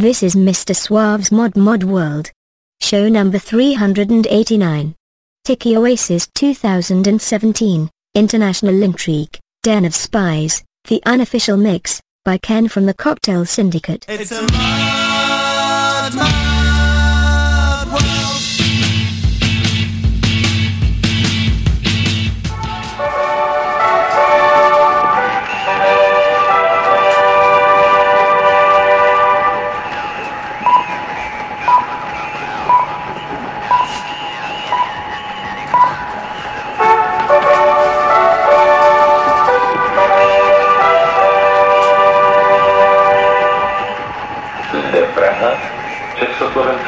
This is Mr. Suave's Mod Mod World. Show number 389. Tiki Oasis 2017, International Intrigue, Den of Spies, the unofficial mix, by Ken from the Cocktail Syndicate. It's a mad, mad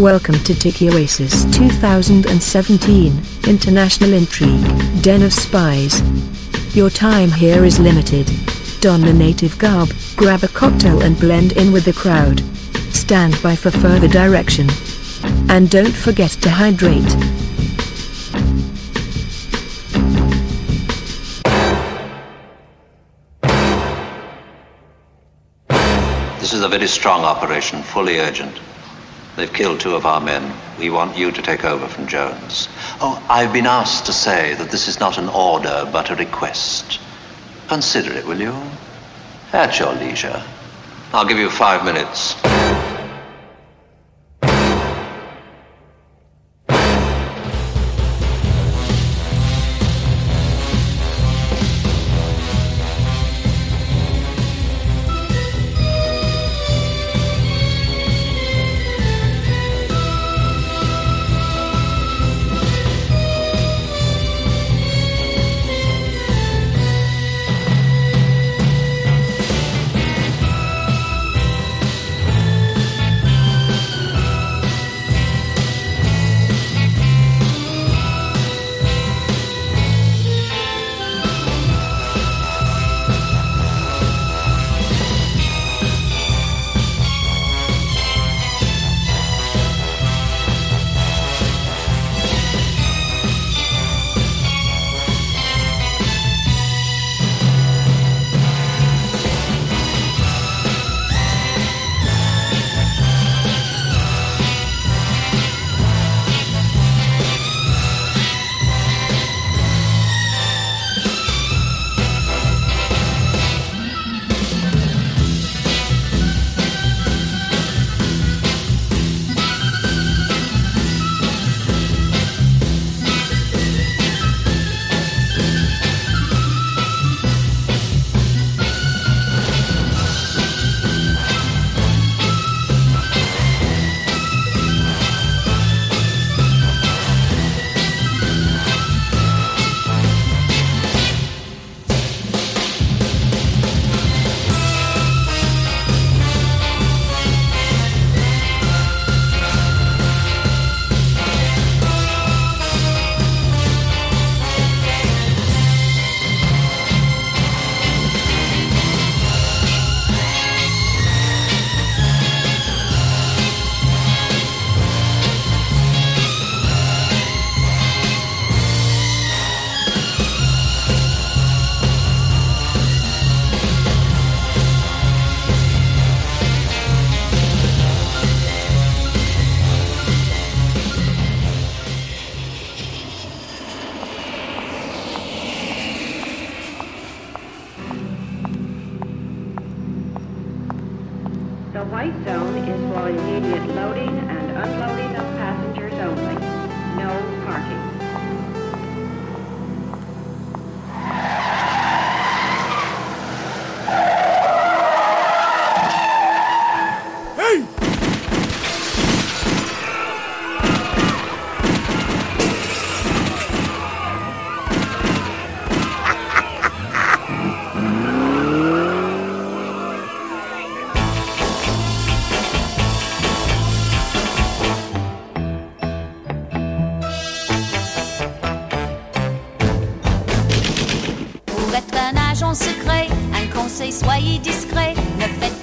Welcome to Tiki Oasis 2017 International Intrigue Den of Spies. Your time here is limited. Don the native garb, grab a cocktail and blend in with the crowd. Stand by for further direction. And don't forget to hydrate. This is a very strong operation, fully urgent. They've killed two of our men. We want you to take over from Jones. Oh, I've been asked to say that this is not an order, but a request. Consider it, will you? At your leisure. I'll give you five minutes.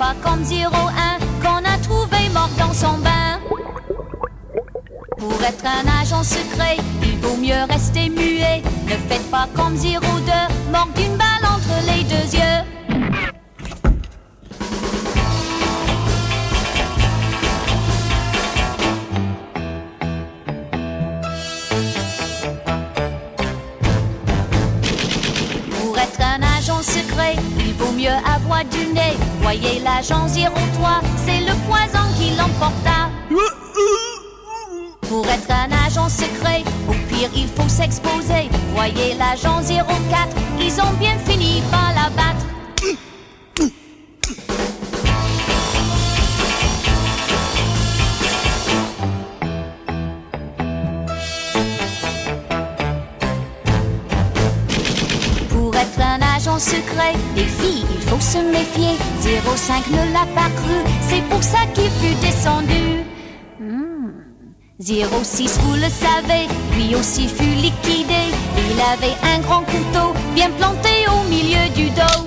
Pas comme 01 qu'on a trouvé mort dans son bain. Pour être un agent secret, il vaut mieux rester muet. Ne faites pas comme 02, mort d'une balle entre les deux yeux. Voyez l'agent 03, c'est le poison qui l'emporta. Pour être un agent secret, au pire il faut s'exposer. Voyez l'agent 04, ils ont bien fini par l'abattre. Pour faut se méfier. 05 ne l'a pas cru, c'est pour ça qu'il fut descendu. Hmm. 06, vous le savez, lui aussi fut liquidé. Il avait un grand couteau bien planté au milieu du dos.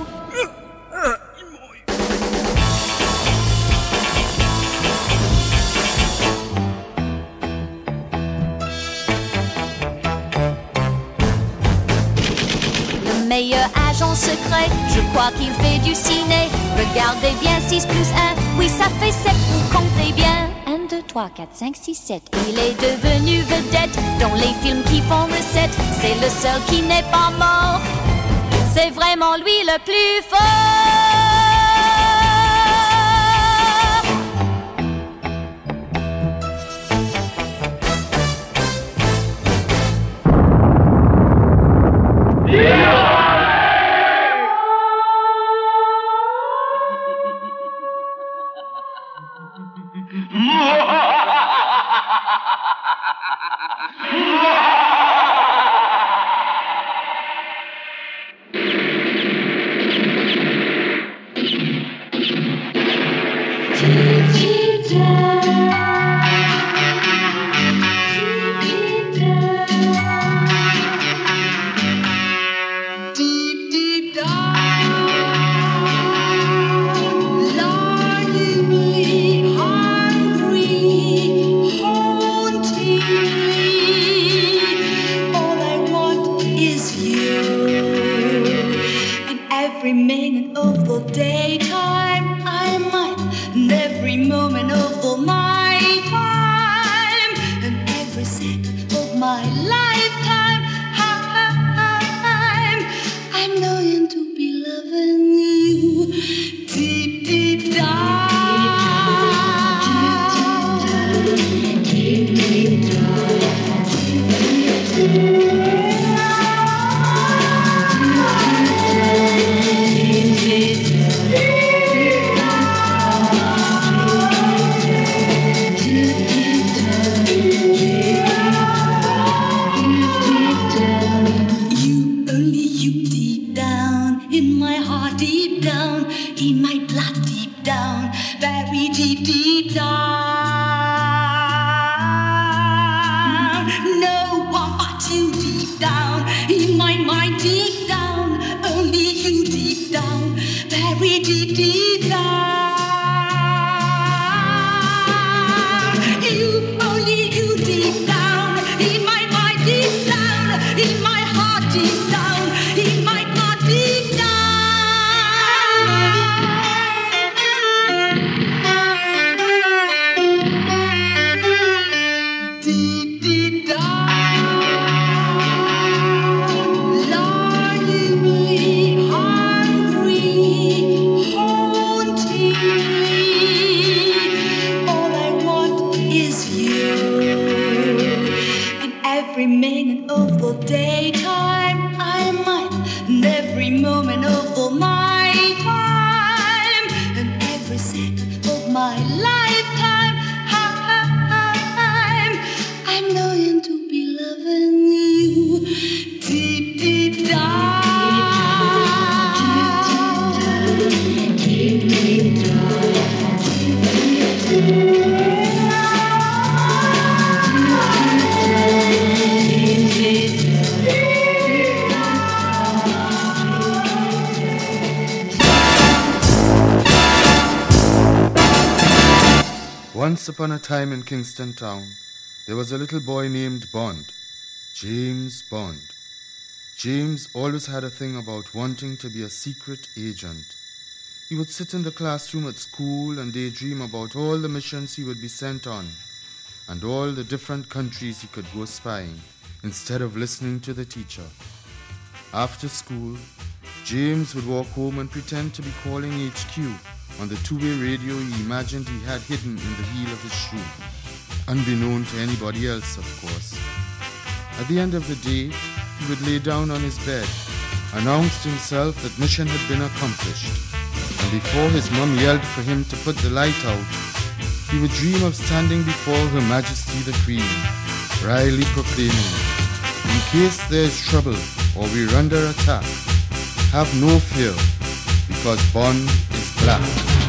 Le meilleur secret, je crois qu'il fait du ciné. Regardez bien 6 plus 1, oui ça fait 7, vous comptez bien. 1, 2, 3, 4, 5, 6, 7. Il est devenu vedette dans les films qui font recette. C'est le seul qui n'est pas mort. C'est vraiment lui le plus fort. Deep, Once upon a time in Kingston Town, there was a little boy named Bond, James Bond. James always had a thing about wanting to be a secret agent. He would sit in the classroom at school and daydream about all the missions he would be sent on and all the different countries he could go spying instead of listening to the teacher. After school, James would walk home and pretend to be calling HQ on the two-way radio he imagined he had hidden in the heel of his shoe, unbeknown to anybody else, of course. At the end of the day, he would lay down on his bed, announce to himself that mission had been accomplished, and before his mum yelled for him to put the light out, he would dream of standing before Her Majesty the Queen, wryly proclaiming, In case there is trouble or we're under attack, have no fear, because Bond is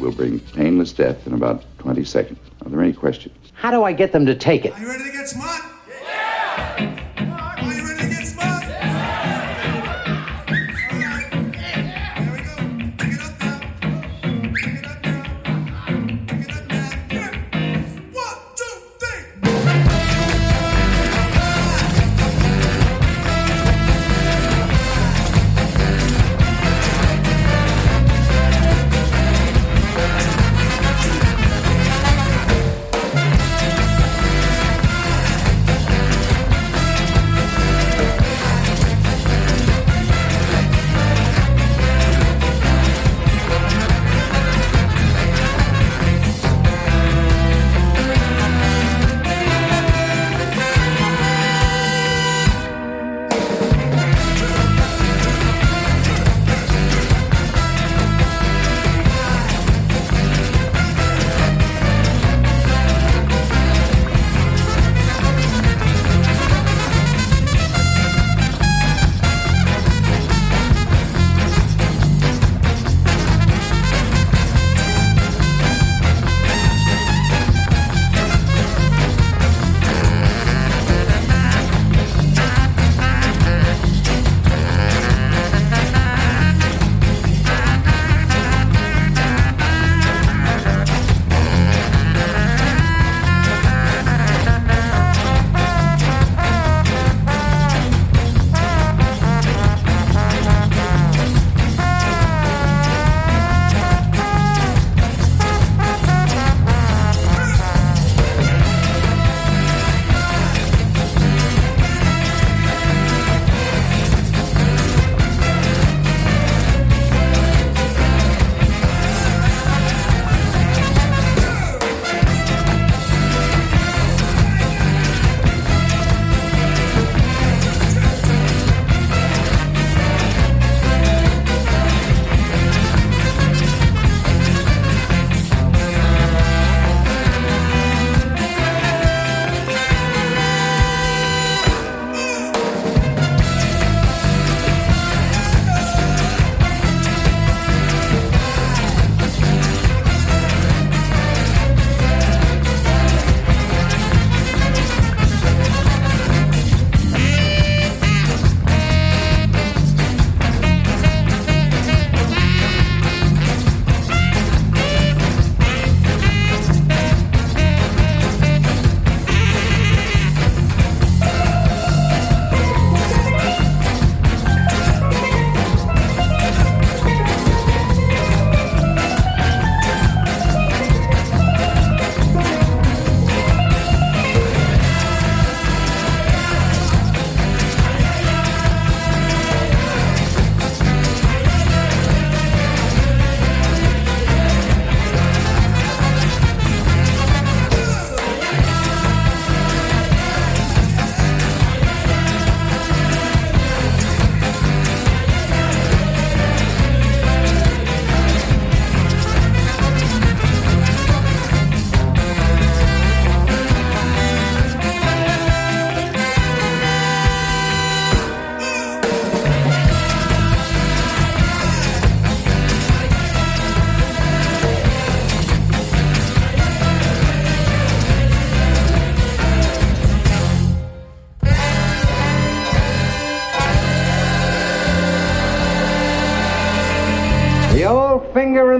will bring painless death in about 20 seconds. Are there any questions? How do I get them to take it?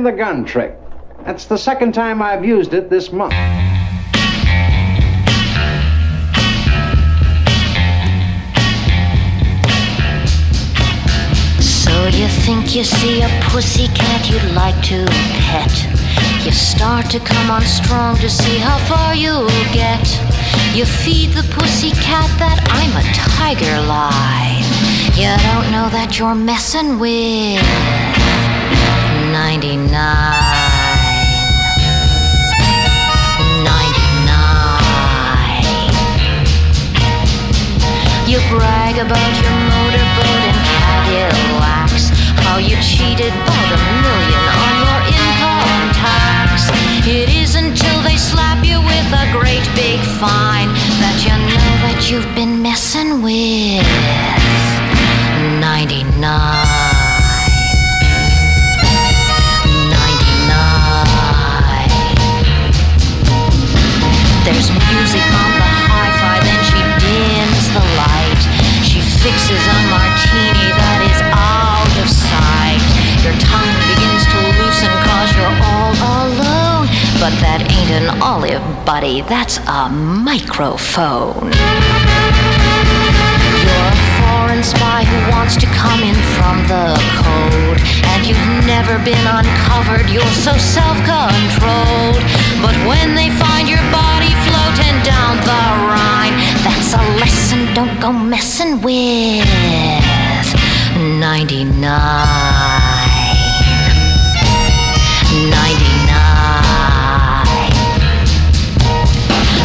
The gun trick. That's the second time I've used it this month. So you think you see a pussycat you'd like to pet. You start to come on strong to see how far you'll get. You feed the pussycat that I'm a tiger line. You don't know that you're messing with 99. 99. You brag about your motorboat and Cadillacs. How you cheated a million on your income tax. It isn't till they slap you with a great big fine that you know that you've been messing with 99. There's music on the hi-fi, then she dims the light. She fixes a martini that is out of sight. Your tongue begins to loosen cause you're all alone. But that ain't an olive, buddy, that's a microphone. Foreign spy who wants to come in from the cold. And you've never been uncovered, you're so self controlled. But when they find your body floating down the Rhine, that's a lesson don't go messing with 99. 99.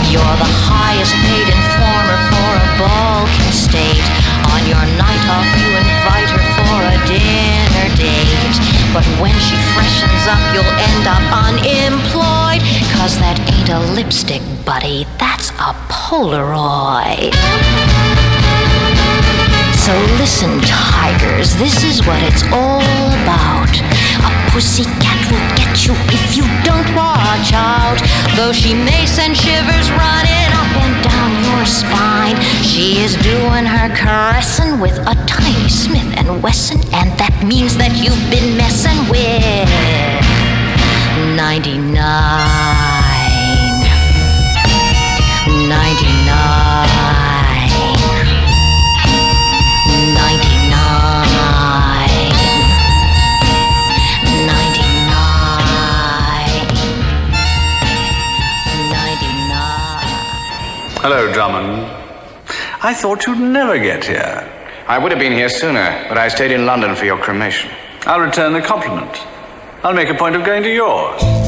You're the highest paid informer for a Balkan state. On your night off, you invite her for a dinner date. But when she freshens up, you'll end up unemployed. Cause that ain't a lipstick, buddy, that's a Polaroid. So listen, tigers, this is what it's all about. A pussycat will get you if you don't watch out. Though she may send shivers running up and down your spine, she is doing her caressing with a tiny Smith and Wesson, and that means that you've been messing with 99. 99. Hello, Drummond. I thought you'd never get here. I would have been here sooner, but I stayed in London for your cremation. I'll return the compliment. I'll make a point of going to yours.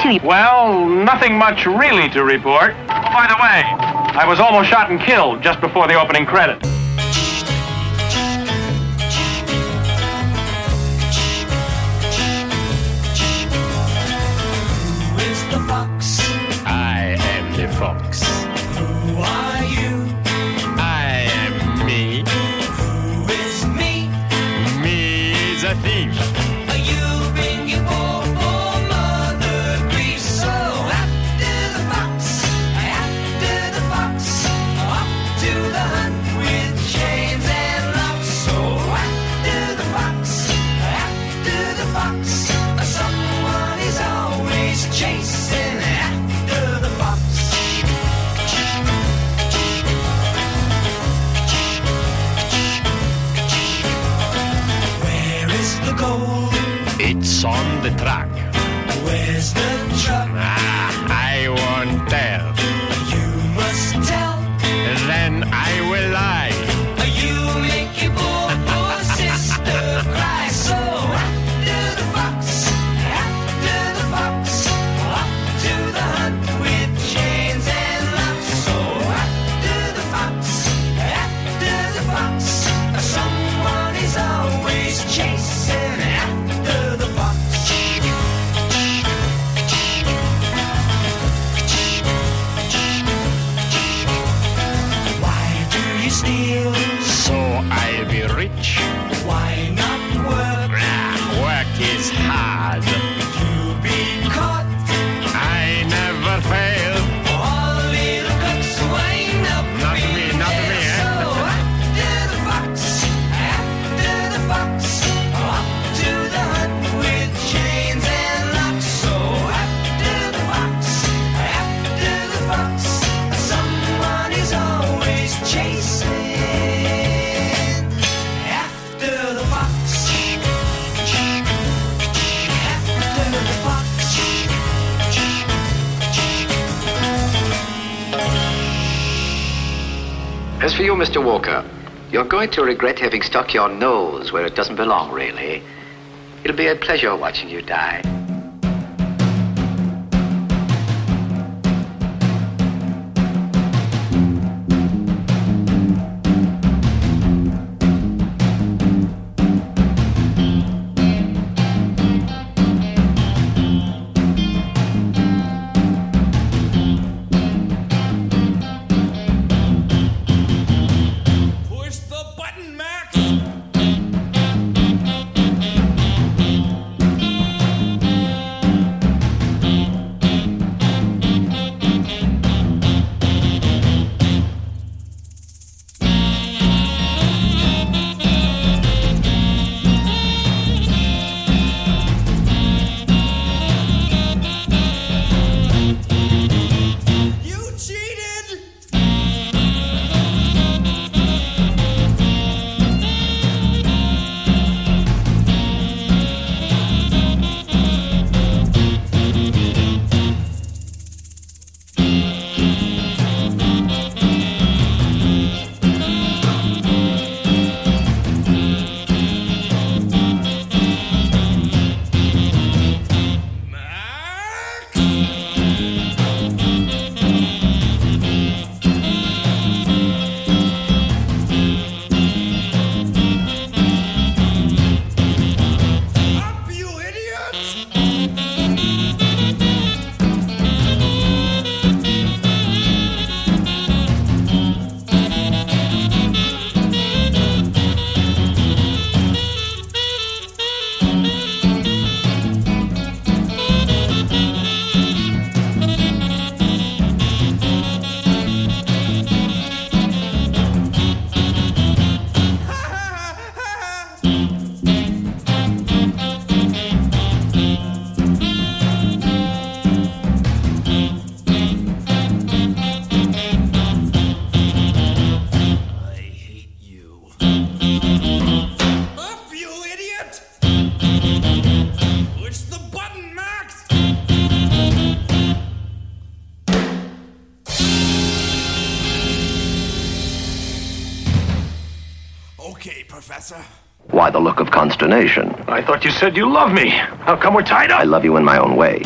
to you? Well, nothing much really to report. By the way, I was almost shot and killed just before the opening credits. regret having stuck your nose where it doesn't belong, really. It'll be a pleasure watching you die. Why the look of consternation? I thought you said you love me. How come we're tied up? I love you in my own way.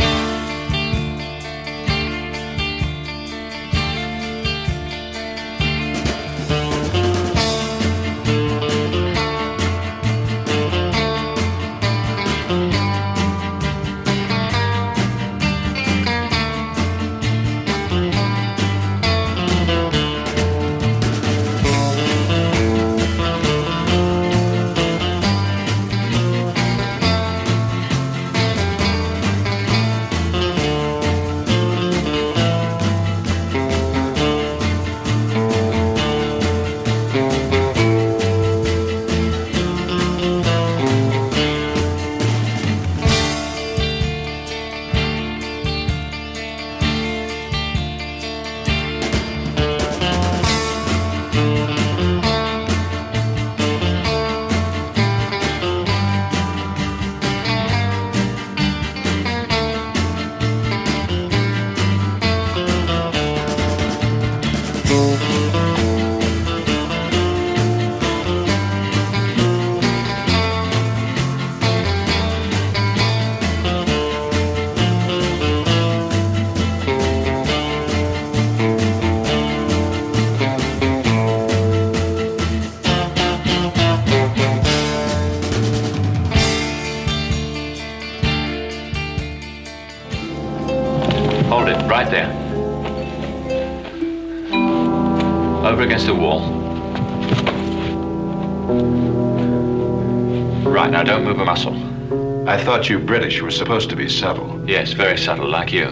Thought you British were supposed to be subtle. Yes, very subtle, like you.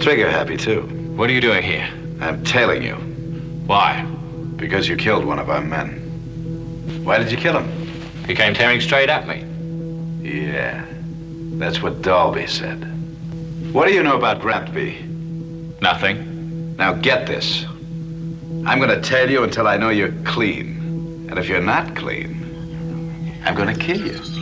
Trigger happy, too. What are you doing here? I'm tailing you. Why? Because you killed one of our men. Why did you kill him? He came tearing straight at me. Yeah, that's what Dalby said. What do you know about Granby? Nothing. Now get this. I'm gonna tail you until I know you're clean. And if you're not clean, I'm gonna kill you.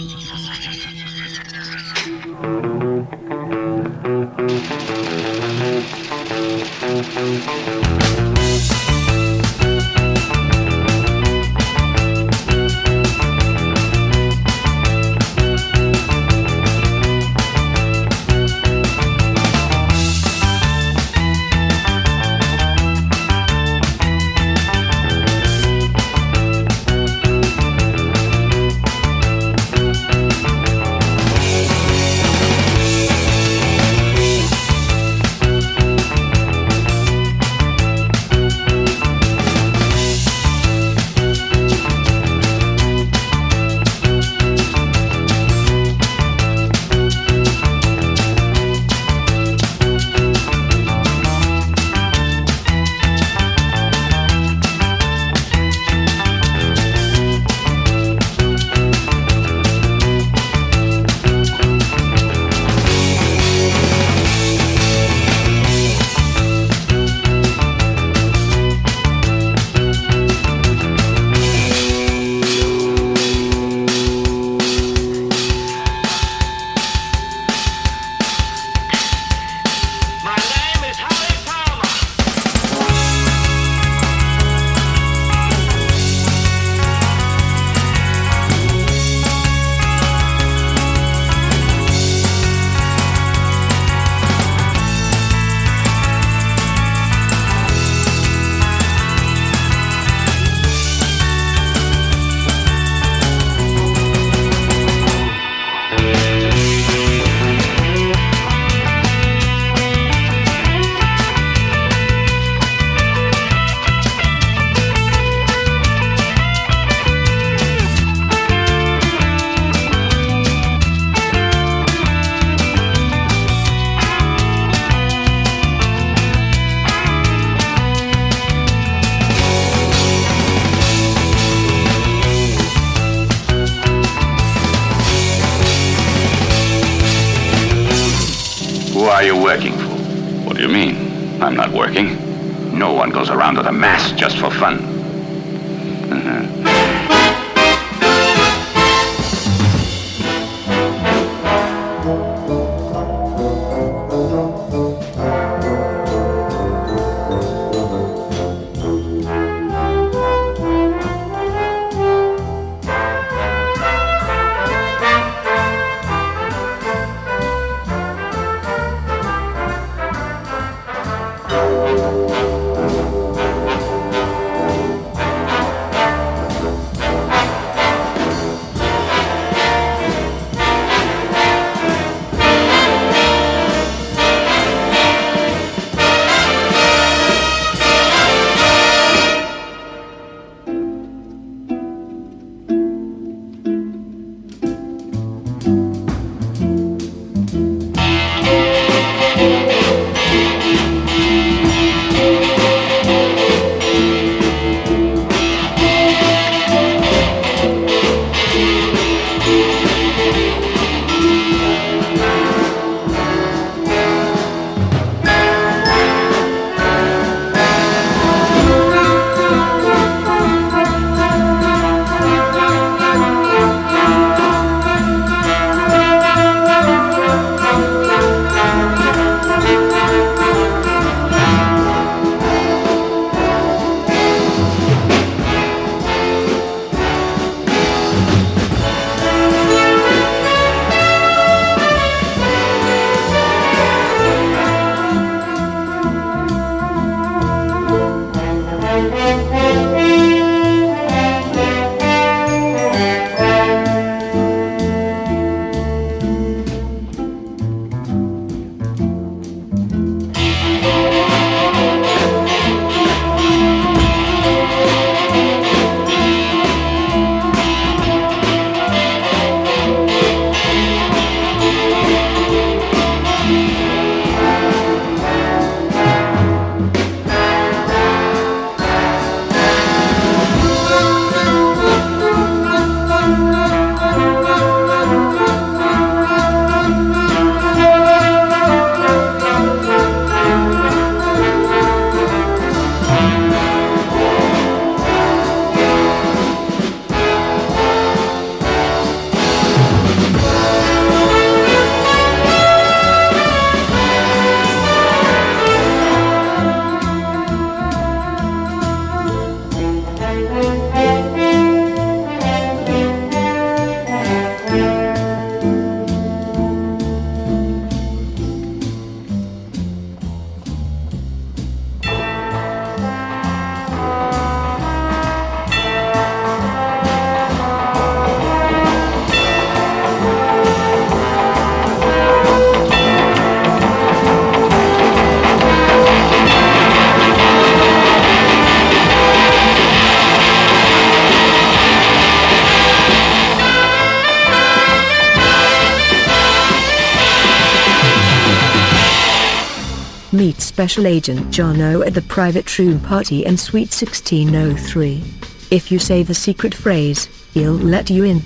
Meet Special Agent John O at the private room party in Suite 1603. If you say the secret phrase, he'll let you in.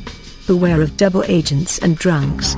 Beware of double agents and drunks.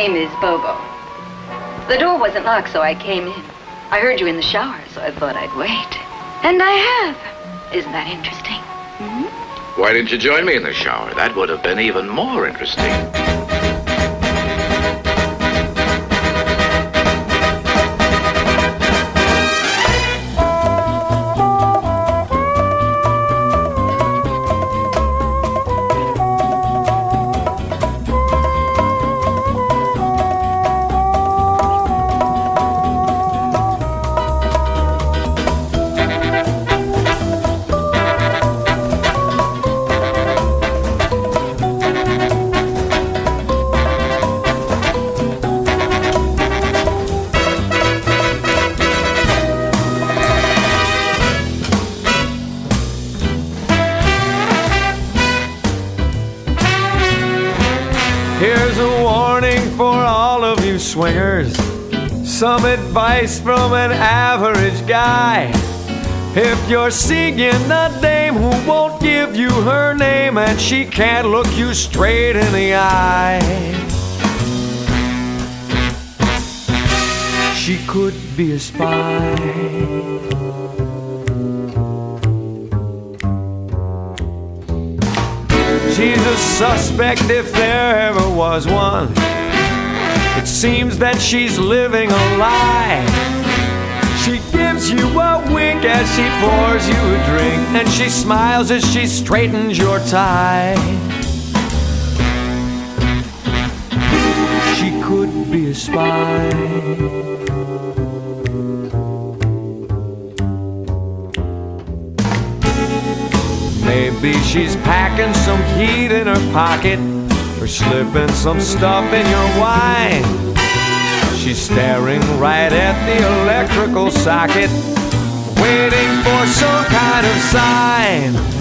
Name is Bobo. The door wasn't locked, so I came in. I heard you in the shower, so I thought I'd wait. And I have. Isn't that interesting? Why didn't you join me in the shower? That would have been even more interesting. Advice from an average guy. If you're seeing a dame who won't give you her name and she can't look you straight in the eye, she could be a spy. She's a suspect if there ever was one. It seems that she's living a lie. She gives you a wink as she pours you a drink, and she smiles as she straightens your tie. She could be a spy. Maybe she's packing some heat in her pocket slipping some stuff in your wine. She's staring right at the electrical socket, waiting for some kind of sign.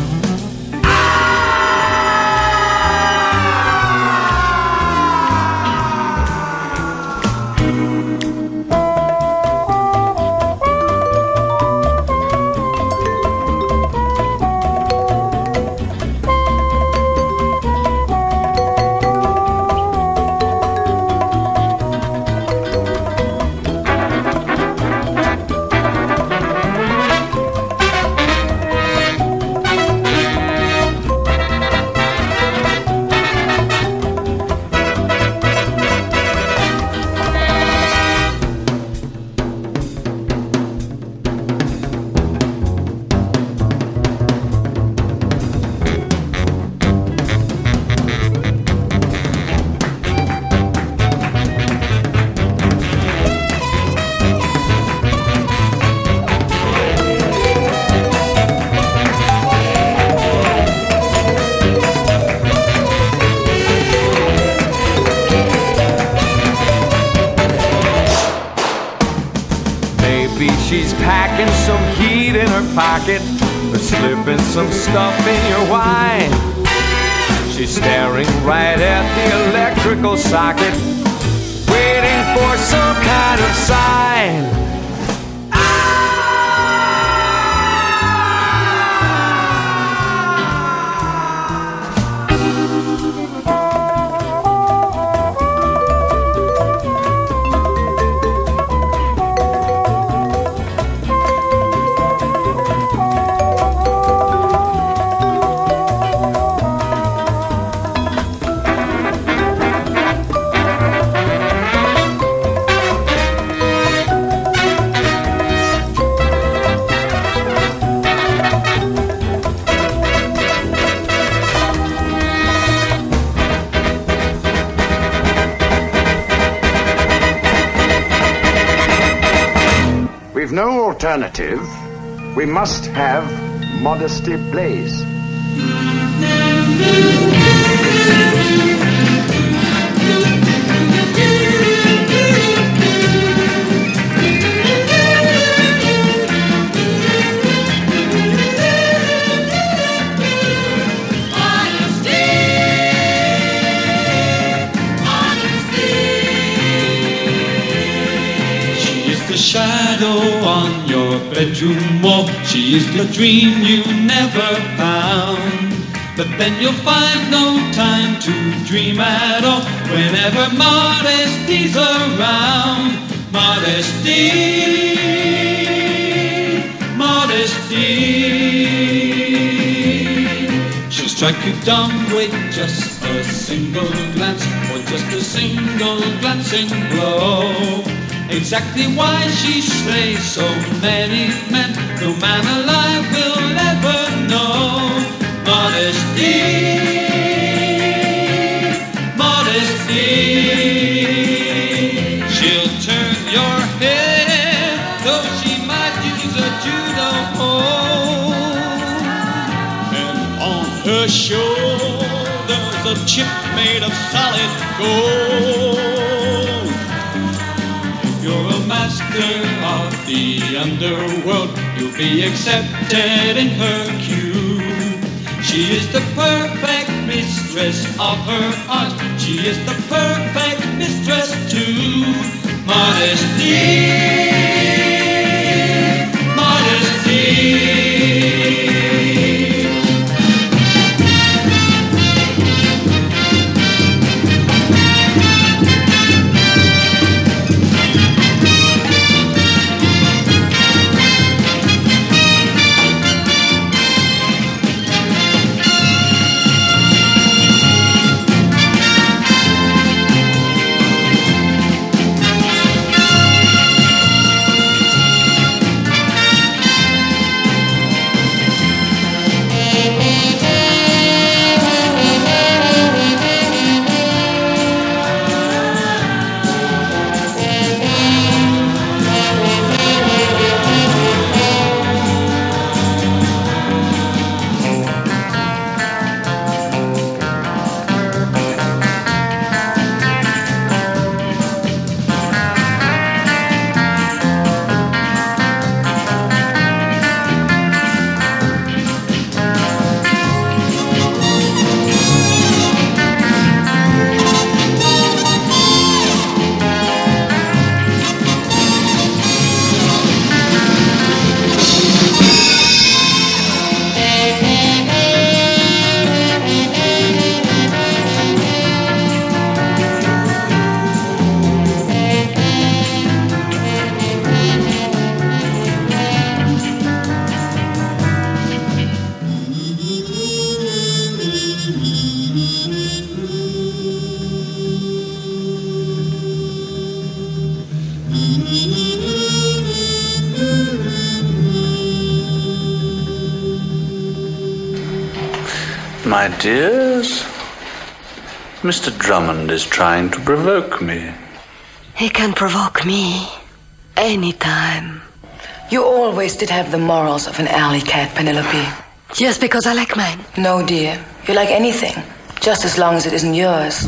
No alternative. We must have Modesty Blaise. Your bedroom wall. She is the dream you never found. But then you'll find no time to dream at all whenever modesty's around. Modesty, modesty. She'll strike you down with just a single glance or just a single glancing blow. Exactly why she slays so many men, no man alive will ever know. Modesty, modesty. She'll turn your head, though she might use a judo hold. And on her shoulders, a chip made of solid gold. Master of the underworld. You'll be accepted in her cube. She is the perfect mistress of her heart. She is the perfect mistress too. Modesty. My dears. Mr. Drummond is trying to provoke me. He can provoke me anytime. You always did have the morals of an alley cat, Penelope. Just because I like mine. No, dear. You like anything, just as long as it isn't yours.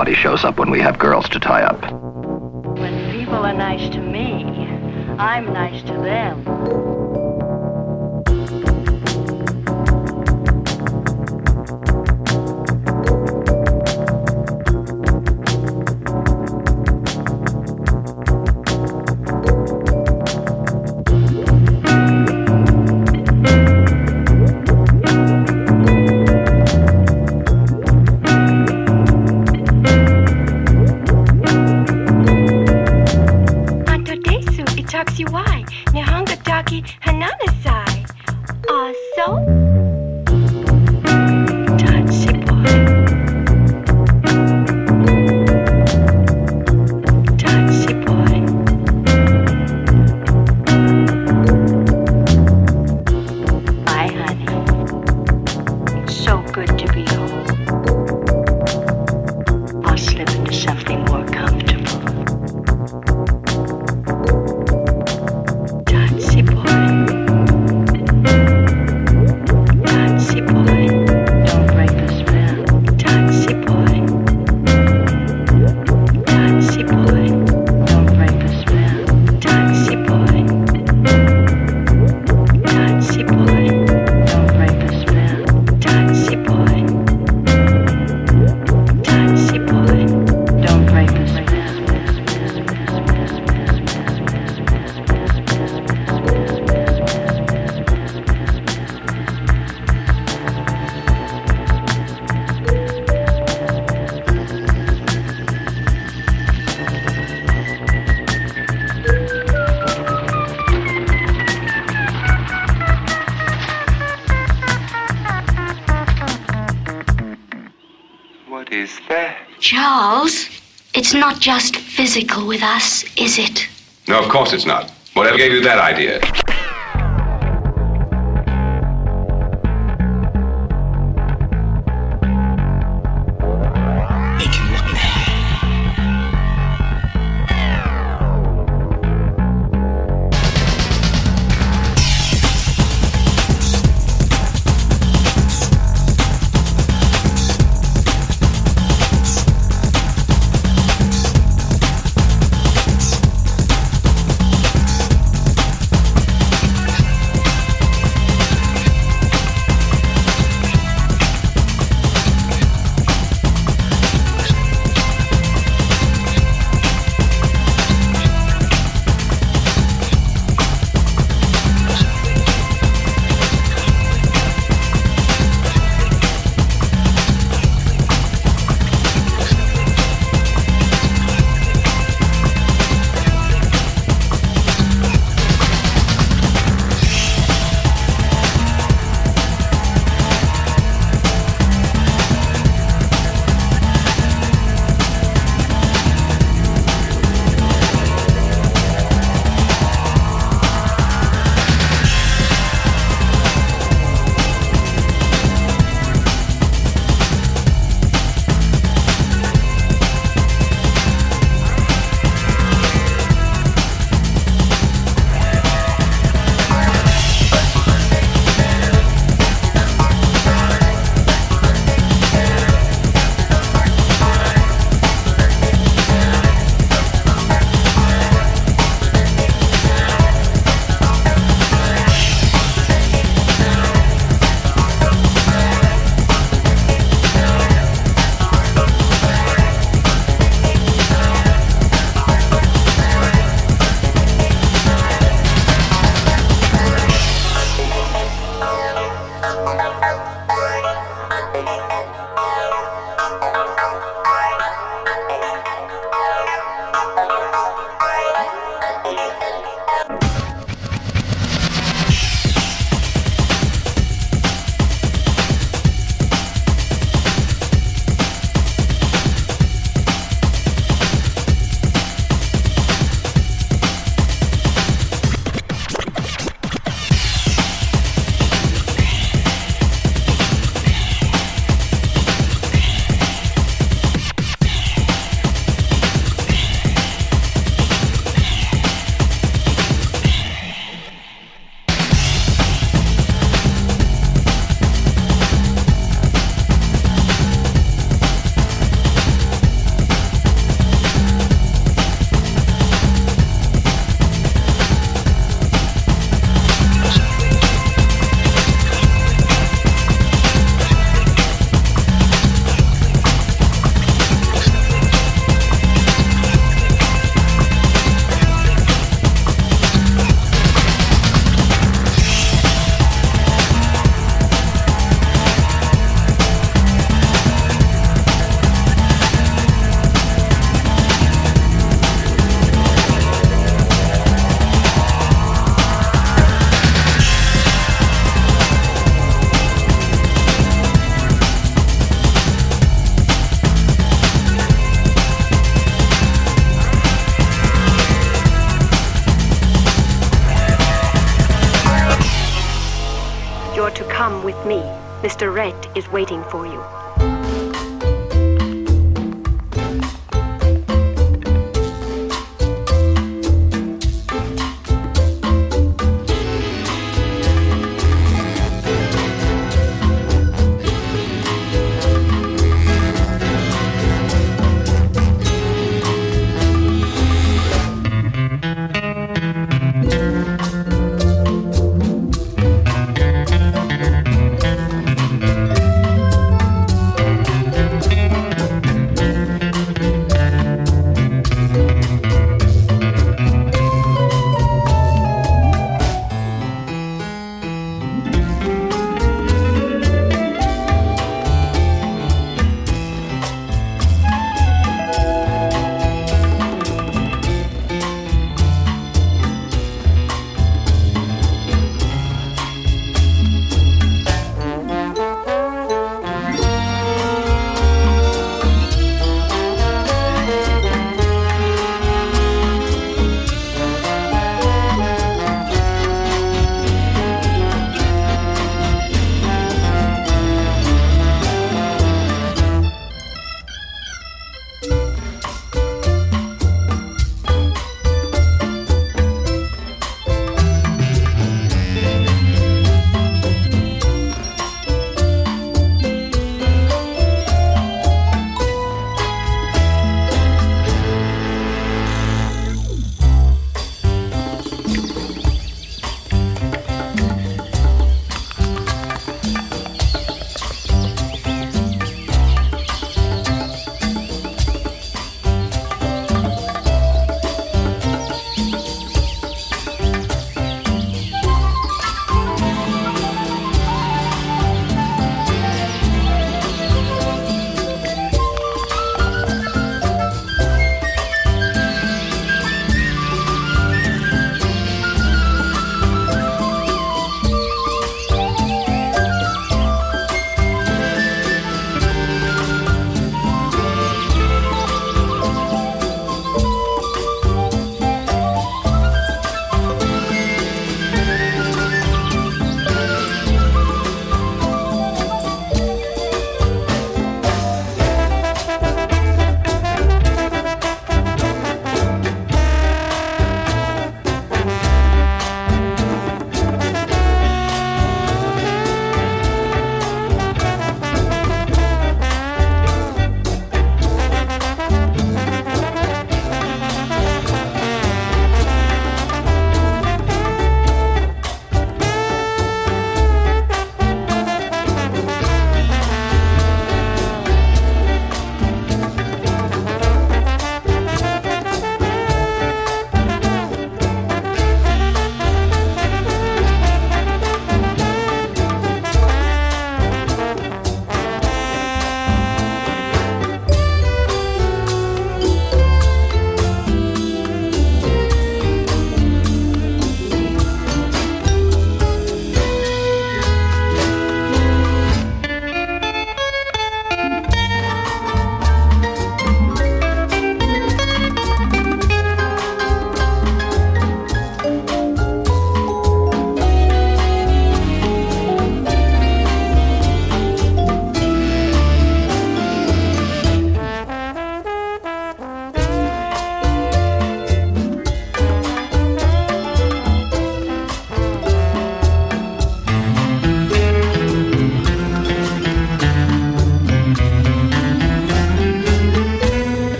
Everybody shows up when we have girls to tie up. When people are nice to me, I'm nice to them. It's not just physical with us, is it? No, of course it's not. Whatever gave you that idea?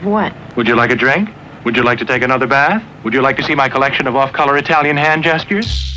Of what? Would you like a drink? Would you like to take another bath? Would you like to see my collection of off-color Italian hand gestures?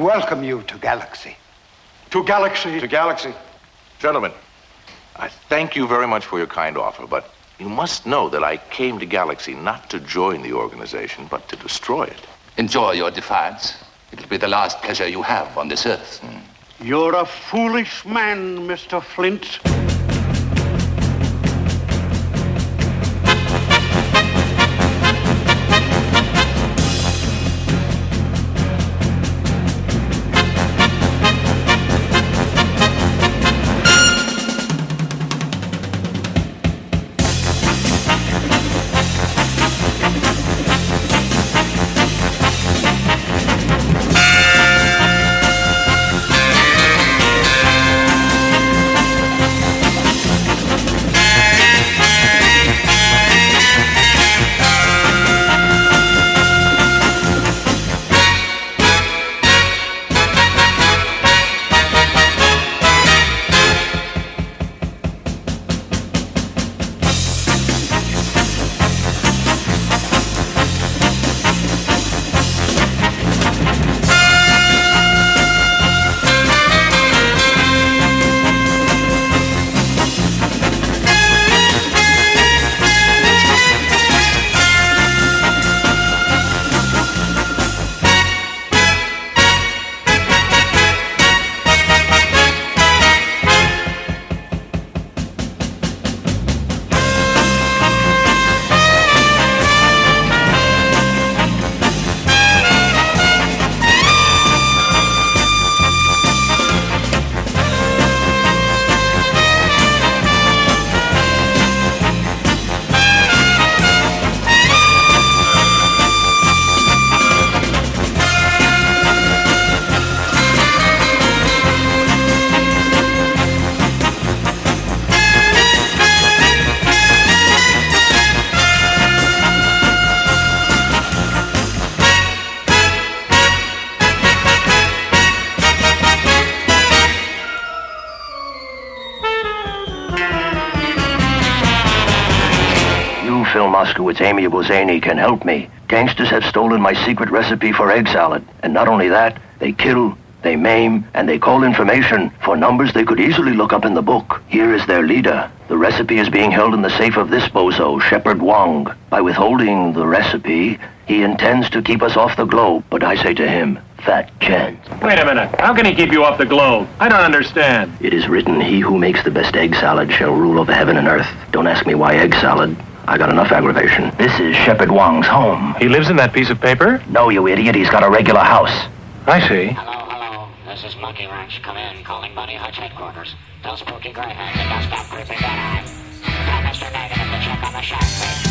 Welcome you to Galaxy. To Galaxy. To Galaxy. Gentlemen, I thank you very much for your kind offer, but you must know that I came to Galaxy not to join the organization, but to destroy it. Enjoy your defiance. It'll be the last pleasure you have on this earth. You're a foolish man, Mr. Flint. Zany, can help me. Gangsters have stolen my secret recipe for egg salad. And not only that, they kill, they maim, and they call information for numbers they could easily look up in the book. Here is their leader. The recipe is being held in the safe of this bozo, Shepard Wong. By withholding the recipe, he intends to keep us off the globe. But I say to him, fat chance. Wait a minute. How can he keep you off the globe? I don't understand. It is written, he who makes the best egg salad shall rule over heaven and earth. Don't ask me why egg salad. I got enough aggravation. This is Shepard Wong's home. He lives in that piece of paper? No, you idiot. He's got a regular house. I see. Hello, hello. This is Monkey Ranch. Come in. Calling Bunny Hutch headquarters. Tell Spooky Greyhound to don't stop creeping that eye. Tell Mr. Negative to check on the shark please.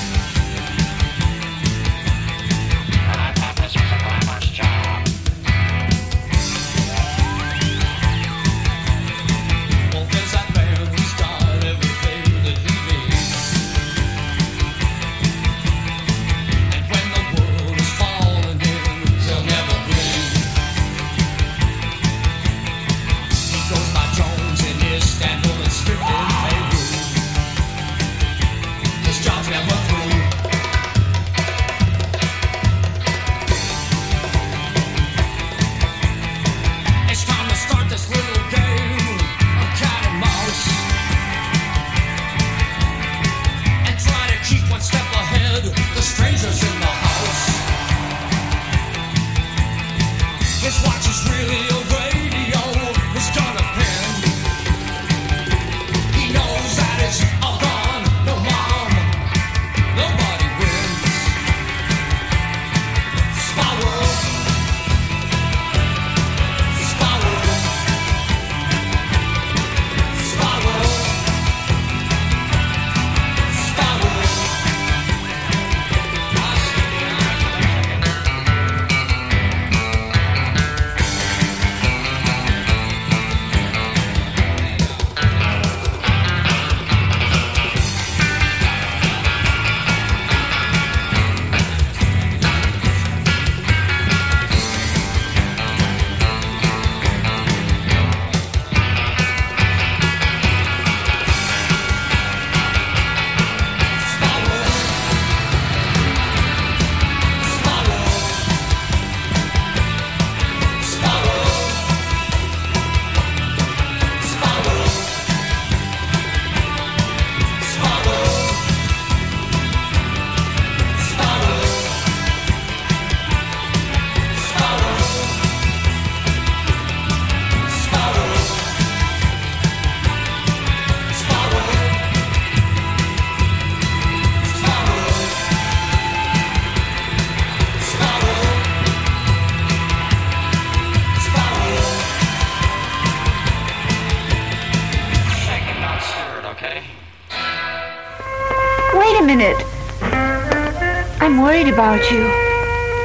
About you.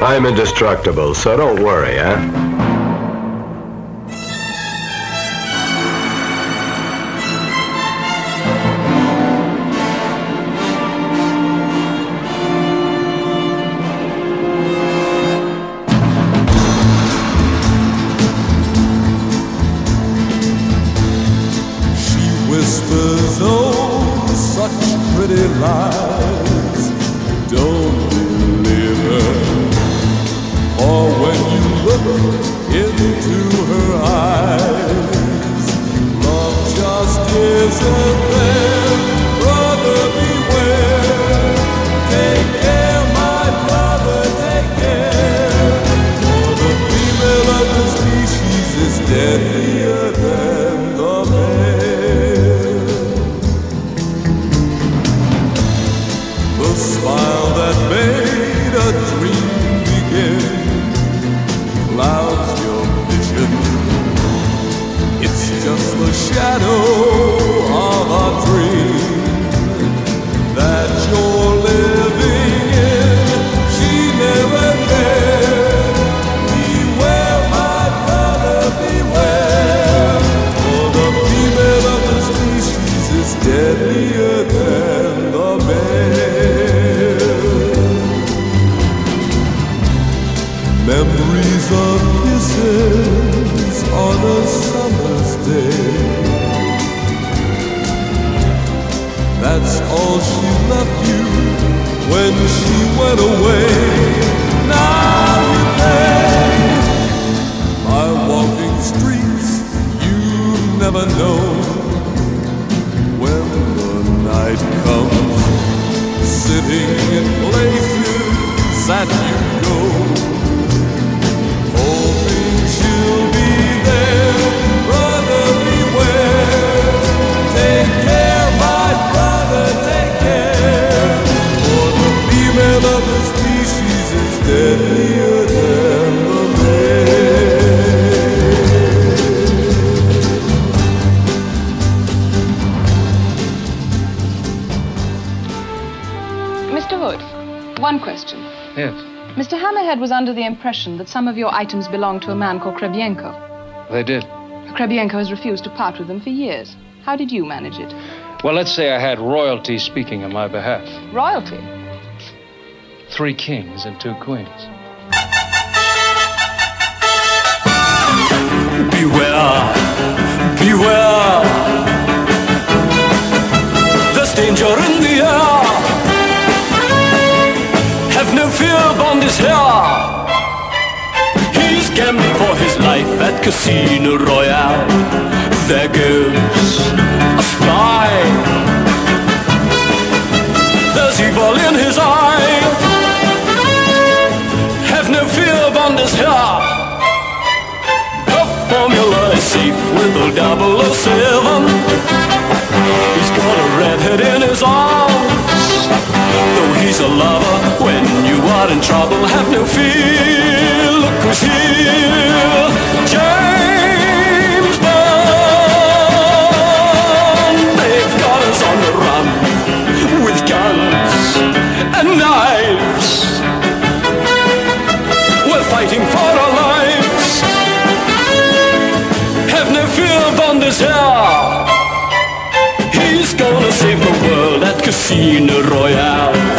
I'm indestructible, so don't worry, huh? Impression that some of your items belonged to a man called Krebienko. They did. Krebienko has refused to part with them for years. How did you manage it? Well, let's say I had royalty speaking on my behalf. Royalty. Three kings and two queens. Beware, beware. There's danger in the air. Have no fear, Bond is here. Gambling for his life at Casino Royale. There goes a spy. There's evil in his eye. Have no fear, Bond is here. The formula is safe with a 007. He's got a redhead in his arms. Though he's a lover, are in trouble, have no fear. Look who's here. James Bond. They've got us on the run with guns and knives. We're fighting for our lives. Have no fear, Bond is here. He's gonna save the world at Casino Royale.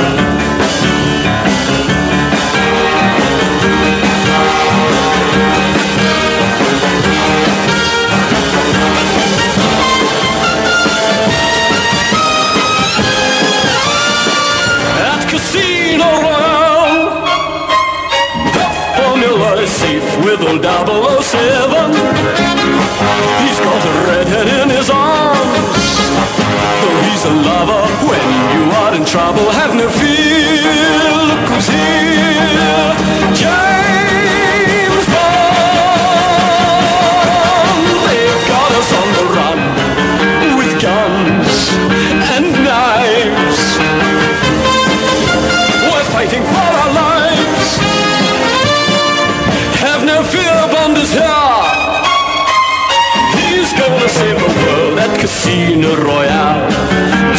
Is safe with a 007. He's got a redhead in his arms. Though he's a lover, when you are in trouble, have no fear. Royale.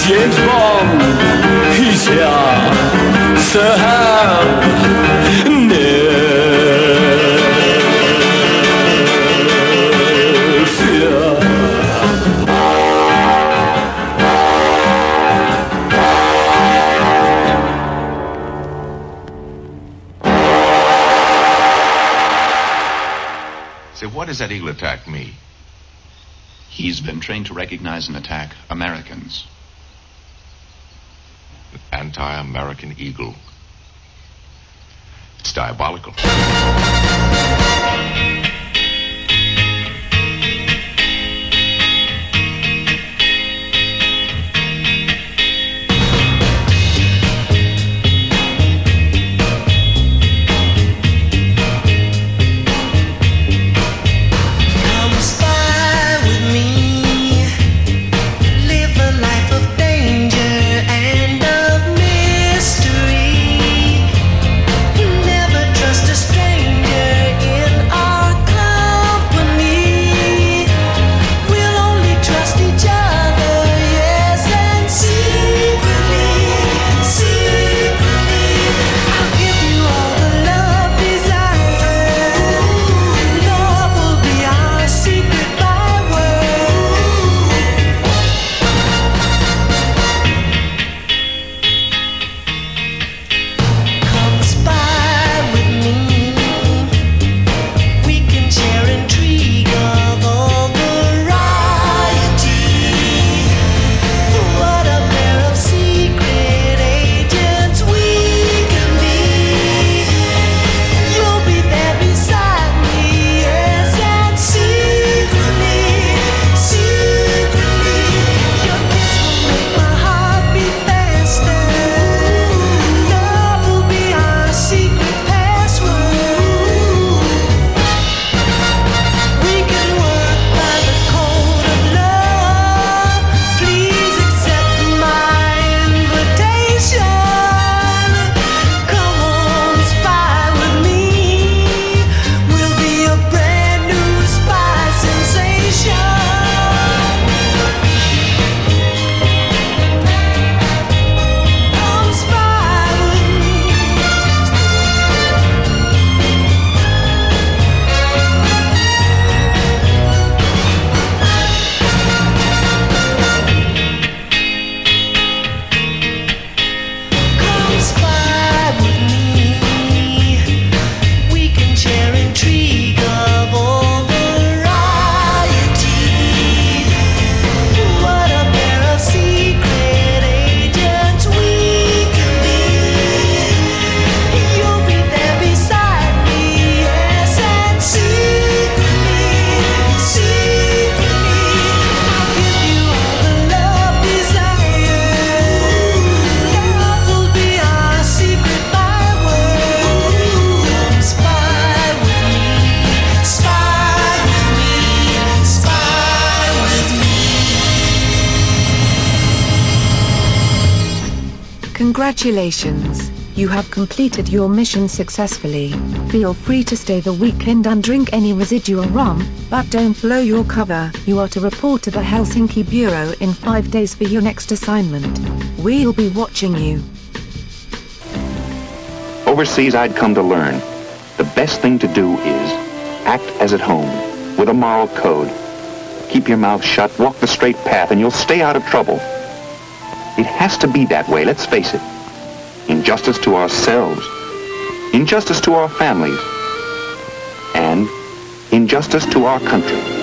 James Bond, he's here. So have been trained to recognize and attack Americans. Anti-American eagle. It's diabolical. Completed your mission successfully. Feel free to stay the weekend and drink any residual rum, but don't blow your cover. You are to report to the Helsinki Bureau in five days for your next assignment. We'll be watching you. Overseas, I'd come to learn. The best thing to do is act as at home, with a moral code. Keep your mouth shut, walk the straight path, and you'll stay out of trouble. It has to be that way, let's face it. Injustice to ourselves, injustice to our families, and injustice to our country.